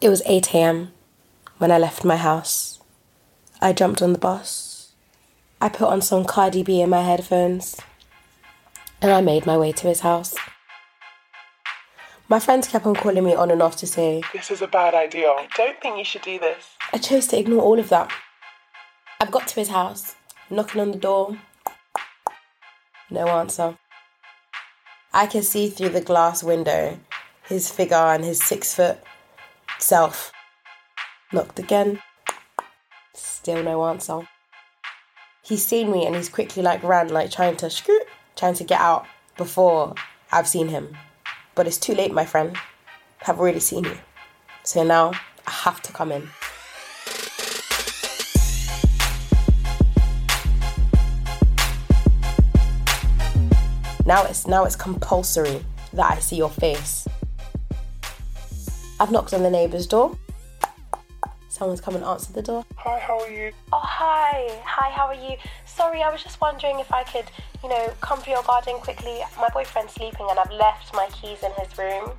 It was 8 a.m. when I left my house. I jumped on the bus. I put on some Cardi B in my headphones. And I made my way to his house. My friends kept on calling me on and off to say, This is a bad idea. I don't think you should do this. I chose to ignore all of that. I've got to his house, knocking on the door. No answer. I can see through the glass window his figure and his six foot self. Knocked again. Still no answer. He's seen me and he's quickly like ran, like trying to scoot, trying to get out before I've seen him. But it's too late, my friend. I've already seen you. So now I have to come in. Now it's now it's compulsory that I see your face. I've knocked on the neighbour's door. Someone's come and answered the door. Hi, how are you? Oh hi, hi, how are you? Sorry, I was just wondering if I could, you know, come to your garden quickly. My boyfriend's sleeping and I've left my keys in his room.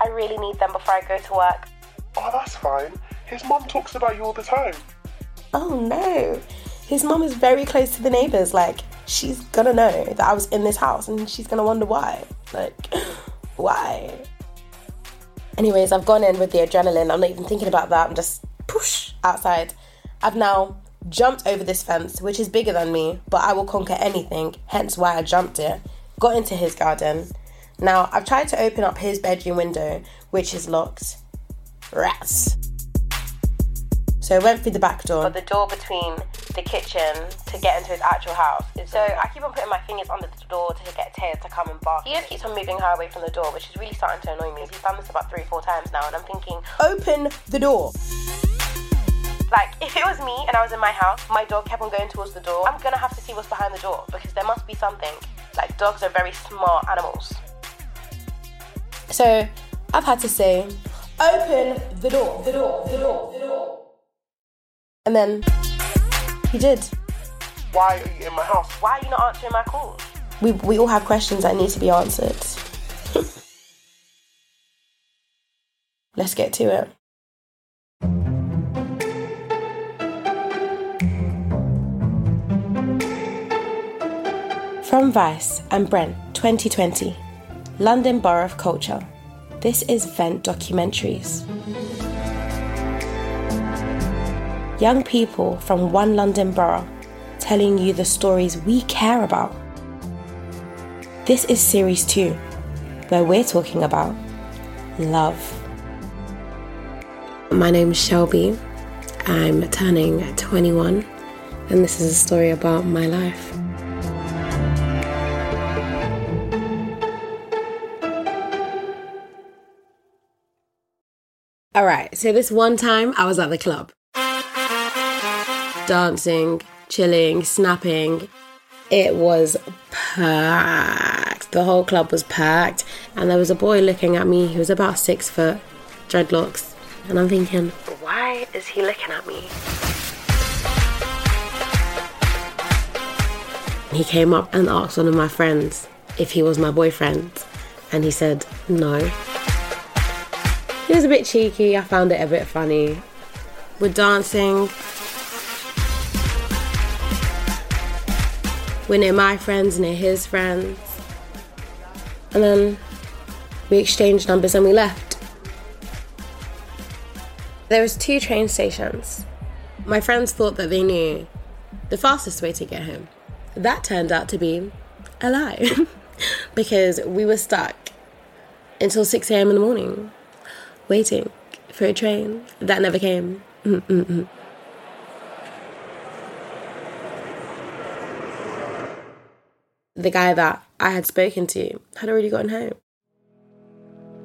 I really need them before I go to work. Oh, that's fine. His mum talks about you all the time. Oh no. His mum is very close to the neighbours. Like, she's gonna know that I was in this house and she's gonna wonder why. Like, why? Anyways, I've gone in with the adrenaline. I'm not even thinking about that. I'm just push outside. I've now jumped over this fence, which is bigger than me, but I will conquer anything, hence why I jumped it. Got into his garden. Now, I've tried to open up his bedroom window, which is locked. Rats. So I went through the back door. But the door between the kitchen to get into his actual house. So I keep on putting my fingers under the door to get Taya to come and bark. He just keeps on moving her away from the door, which is really starting to annoy me. He's done this about three, four times now, and I'm thinking, open the door. Like, if it was me and I was in my house, my dog kept on going towards the door, I'm gonna have to see what's behind the door because there must be something. Like, dogs are very smart animals. So, I've had to say, open the door, the door, the door, the door. And then he did. Why are you in my house? Why are you not answering my calls? We, we all have questions that need to be answered. Let's get to it. From Vice and Brent 2020, London Borough of Culture. This is Vent Documentaries. Young people from one London borough telling you the stories we care about. This is series two, where we're talking about love. My name is Shelby. I'm turning 21, and this is a story about my life. All right, so this one time I was at the club, dancing, chilling, snapping. It was packed. The whole club was packed, and there was a boy looking at me. He was about six foot, dreadlocks, and I'm thinking, why is he looking at me? He came up and asked one of my friends if he was my boyfriend, and he said no. He was a bit cheeky. I found it a bit funny. We're dancing. We're near my friends, near his friends. And then we exchanged numbers and we left. There was two train stations. My friends thought that they knew the fastest way to get home. That turned out to be a lie because we were stuck until 6 a.m. in the morning waiting for a train that never came. Mm-mm-mm. The guy that I had spoken to had already gotten home.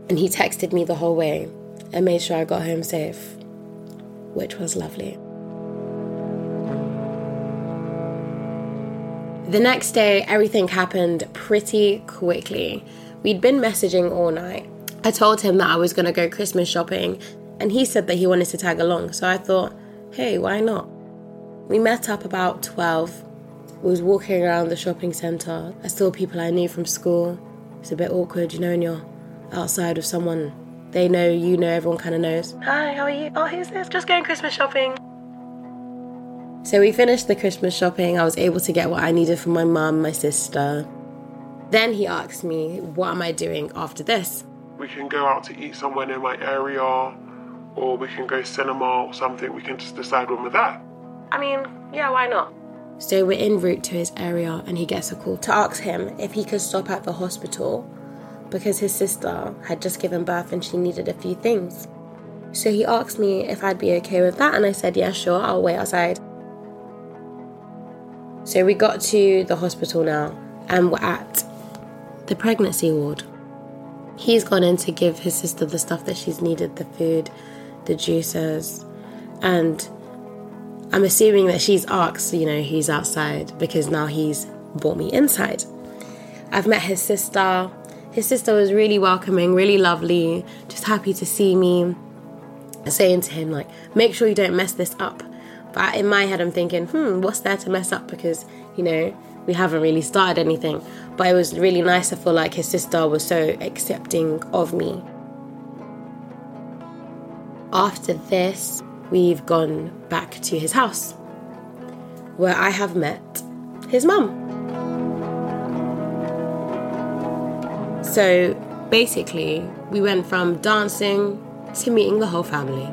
And he texted me the whole way and made sure I got home safe, which was lovely. The next day, everything happened pretty quickly. We'd been messaging all night. I told him that I was going to go Christmas shopping, and he said that he wanted to tag along, so I thought, hey, why not? We met up about 12. We was walking around the shopping centre. I saw people I knew from school. It's a bit awkward, you know, when you're outside with someone they know, you know, everyone kind of knows. Hi, how are you? Oh, who's this? Just going Christmas shopping. So we finished the Christmas shopping. I was able to get what I needed for my mum, my sister. Then he asked me, What am I doing after this? We can go out to eat somewhere near my area, or we can go cinema or something. We can just decide when we're there. I mean, yeah, why not? So we're en route to his area, and he gets a call to ask him if he could stop at the hospital because his sister had just given birth and she needed a few things. So he asked me if I'd be okay with that, and I said, Yeah, sure, I'll wait outside. So we got to the hospital now, and we're at the pregnancy ward. He's gone in to give his sister the stuff that she's needed the food, the juices, and I'm assuming that she's asked, you know, who's outside because now he's brought me inside. I've met his sister, his sister was really welcoming, really lovely, just happy to see me. Saying to him, like, make sure you don't mess this up. But in my head, I'm thinking, hmm, what's there to mess up? Because, you know, we haven't really started anything. But it was really nice. I feel like his sister was so accepting of me. After this, we've gone back to his house where I have met his mum. So basically, we went from dancing to meeting the whole family.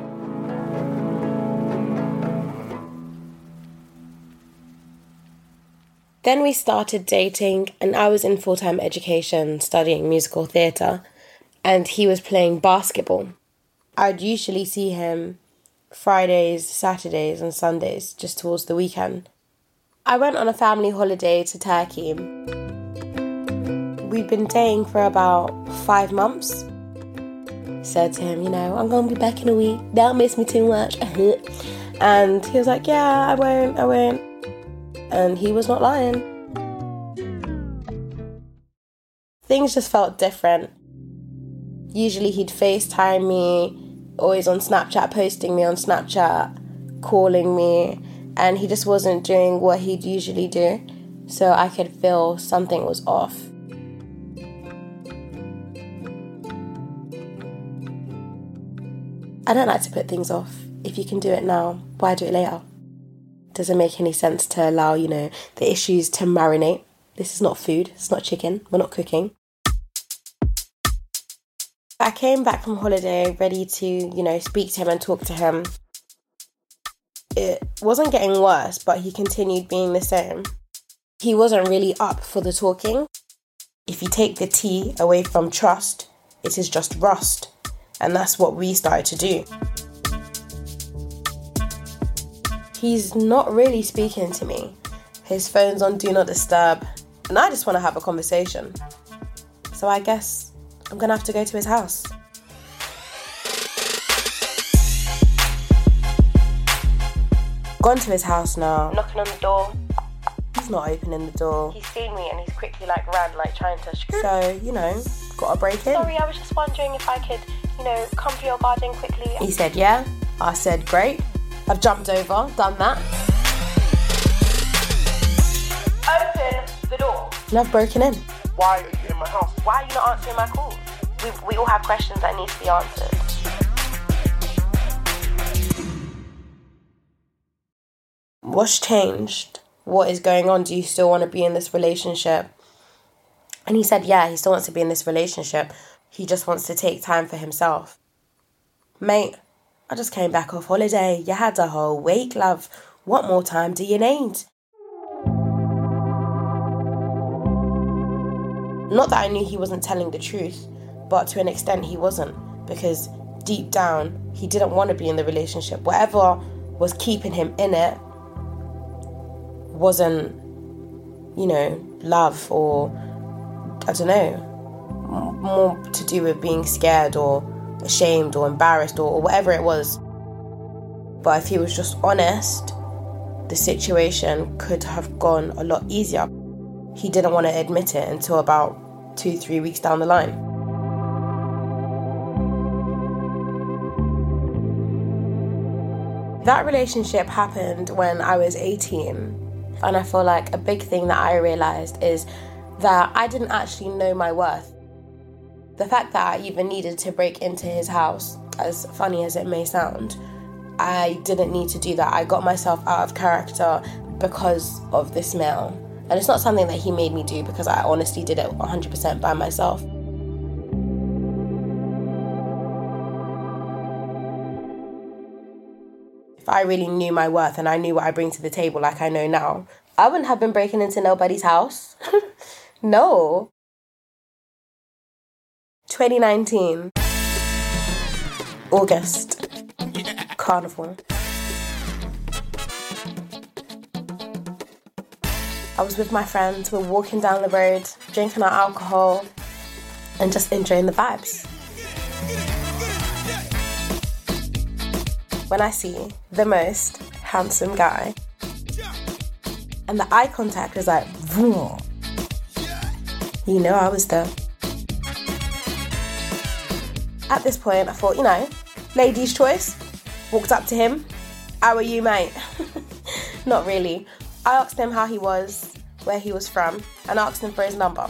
Then we started dating, and I was in full time education studying musical theatre, and he was playing basketball. I'd usually see him Fridays, Saturdays, and Sundays, just towards the weekend. I went on a family holiday to Turkey we'd been dating for about five months. Said to him, you know, I'm gonna be back in a week. Don't miss me too much. and he was like, yeah, I won't, I won't. And he was not lying. Things just felt different. Usually he'd FaceTime me, always on Snapchat, posting me on Snapchat, calling me, and he just wasn't doing what he'd usually do. So I could feel something was off. I don't like to put things off. If you can do it now, why do it later? Doesn't make any sense to allow, you know, the issues to marinate. This is not food, it's not chicken, we're not cooking. I came back from holiday ready to, you know, speak to him and talk to him. It wasn't getting worse, but he continued being the same. He wasn't really up for the talking. If you take the T away from trust, it is just rust. And that's what we started to do. He's not really speaking to me. His phone's on Do Not Disturb, and I just want to have a conversation. So I guess I'm gonna have to go to his house. Gone to his house now. Knocking on the door. He's not opening the door. He's seen me and he's quickly like ran, like trying to. So you know, gotta break in. Sorry, I was just wondering if I could you know, come to your garden quickly? He said, yeah. I said, great. I've jumped over, done that. Open the door. And I've broken in. Why are you in my house? Why are you not answering my calls? We, we all have questions that need to be answered. What's changed? What is going on? Do you still want to be in this relationship? And he said, yeah, he still wants to be in this relationship, he just wants to take time for himself. Mate, I just came back off holiday. You had a whole week, love. What more time do you need? Not that I knew he wasn't telling the truth, but to an extent he wasn't, because deep down, he didn't want to be in the relationship. Whatever was keeping him in it wasn't, you know, love or I don't know, more to do with being scared or ashamed or embarrassed or, or whatever it was. But if he was just honest, the situation could have gone a lot easier. He didn't want to admit it until about two, three weeks down the line. That relationship happened when I was 18. And I feel like a big thing that I realized is that I didn't actually know my worth. The fact that I even needed to break into his house, as funny as it may sound, I didn't need to do that. I got myself out of character because of this male. And it's not something that he made me do because I honestly did it 100% by myself. I really knew my worth and I knew what I bring to the table like I know now, I wouldn't have been breaking into nobody's house. no. 2019, August, Carnival. I was with my friends, we're walking down the road, drinking our alcohol, and just enjoying the vibes. when I see the most handsome guy, and the eye contact was like, Vroom. you know, I was there. At this point, I thought, you know, lady's choice. Walked up to him. How are you, mate? Not really. I asked him how he was, where he was from, and asked him for his number.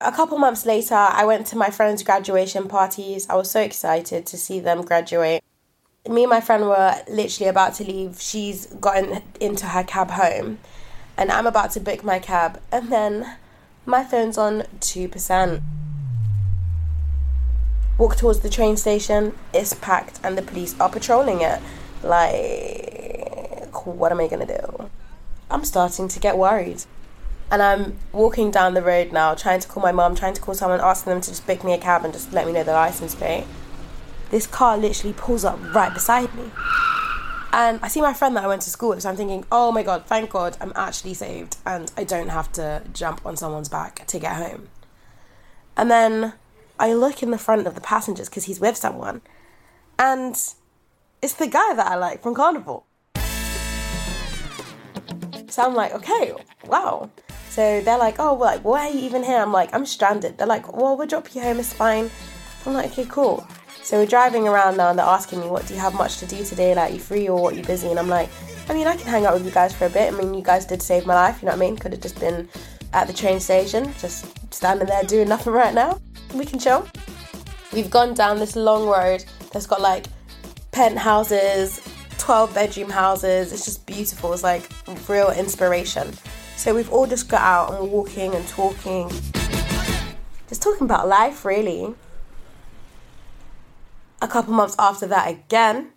A couple months later, I went to my friend's graduation parties. I was so excited to see them graduate. Me and my friend were literally about to leave. She's gotten into her cab home, and I'm about to book my cab, and then my phone's on 2%. Walk towards the train station, it's packed, and the police are patrolling it. Like, what am I gonna do? I'm starting to get worried. And I'm walking down the road now, trying to call my mum, trying to call someone, asking them to just book me a cab and just let me know the license plate. This car literally pulls up right beside me. And I see my friend that I went to school with, so I'm thinking, oh my god, thank god, I'm actually saved and I don't have to jump on someone's back to get home. And then I look in the front of the passengers because he's with someone, and it's the guy that I like from Carnival. So I'm like, okay, wow. So they're like, oh, like, why are you even here? I'm like, I'm stranded. They're like, well, we'll drop you home, it's fine. I'm like, okay, cool. So we're driving around now and they're asking me, what do you have much to do today? Like, you free or what, you busy? And I'm like, I mean, I can hang out with you guys for a bit. I mean, you guys did save my life, you know what I mean? Could have just been at the train station, just standing there doing nothing right now. We can chill. We've gone down this long road that's got like penthouses, 12 bedroom houses. It's just beautiful. It's like real inspiration. So we've all just got out and we're walking and talking. Just talking about life, really. A couple months after that, again,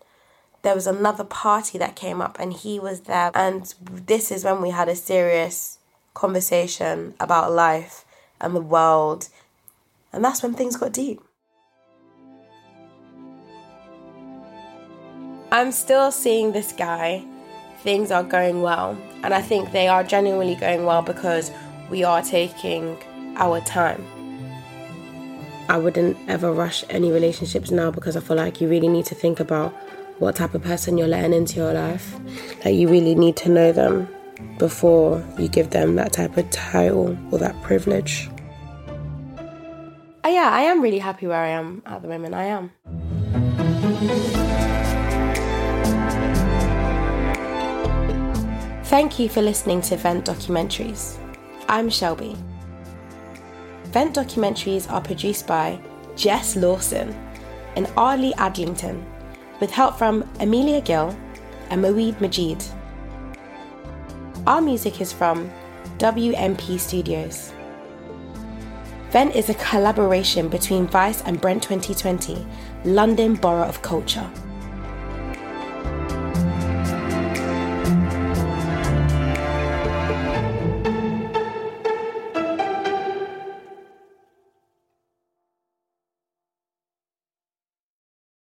there was another party that came up and he was there. And this is when we had a serious conversation about life and the world. And that's when things got deep. I'm still seeing this guy things are going well. And I think they are genuinely going well because we are taking our time. I wouldn't ever rush any relationships now because I feel like you really need to think about what type of person you're letting into your life. Like you really need to know them before you give them that type of title or that privilege. Uh, yeah, I am really happy where I am at the moment. I am. Thank you for listening to Vent Documentaries. I'm Shelby. Vent Documentaries are produced by Jess Lawson and Arlie Adlington, with help from Amelia Gill and Moeed Majid. Our music is from WMP Studios. Vent is a collaboration between Vice and Brent 2020, London Borough of Culture.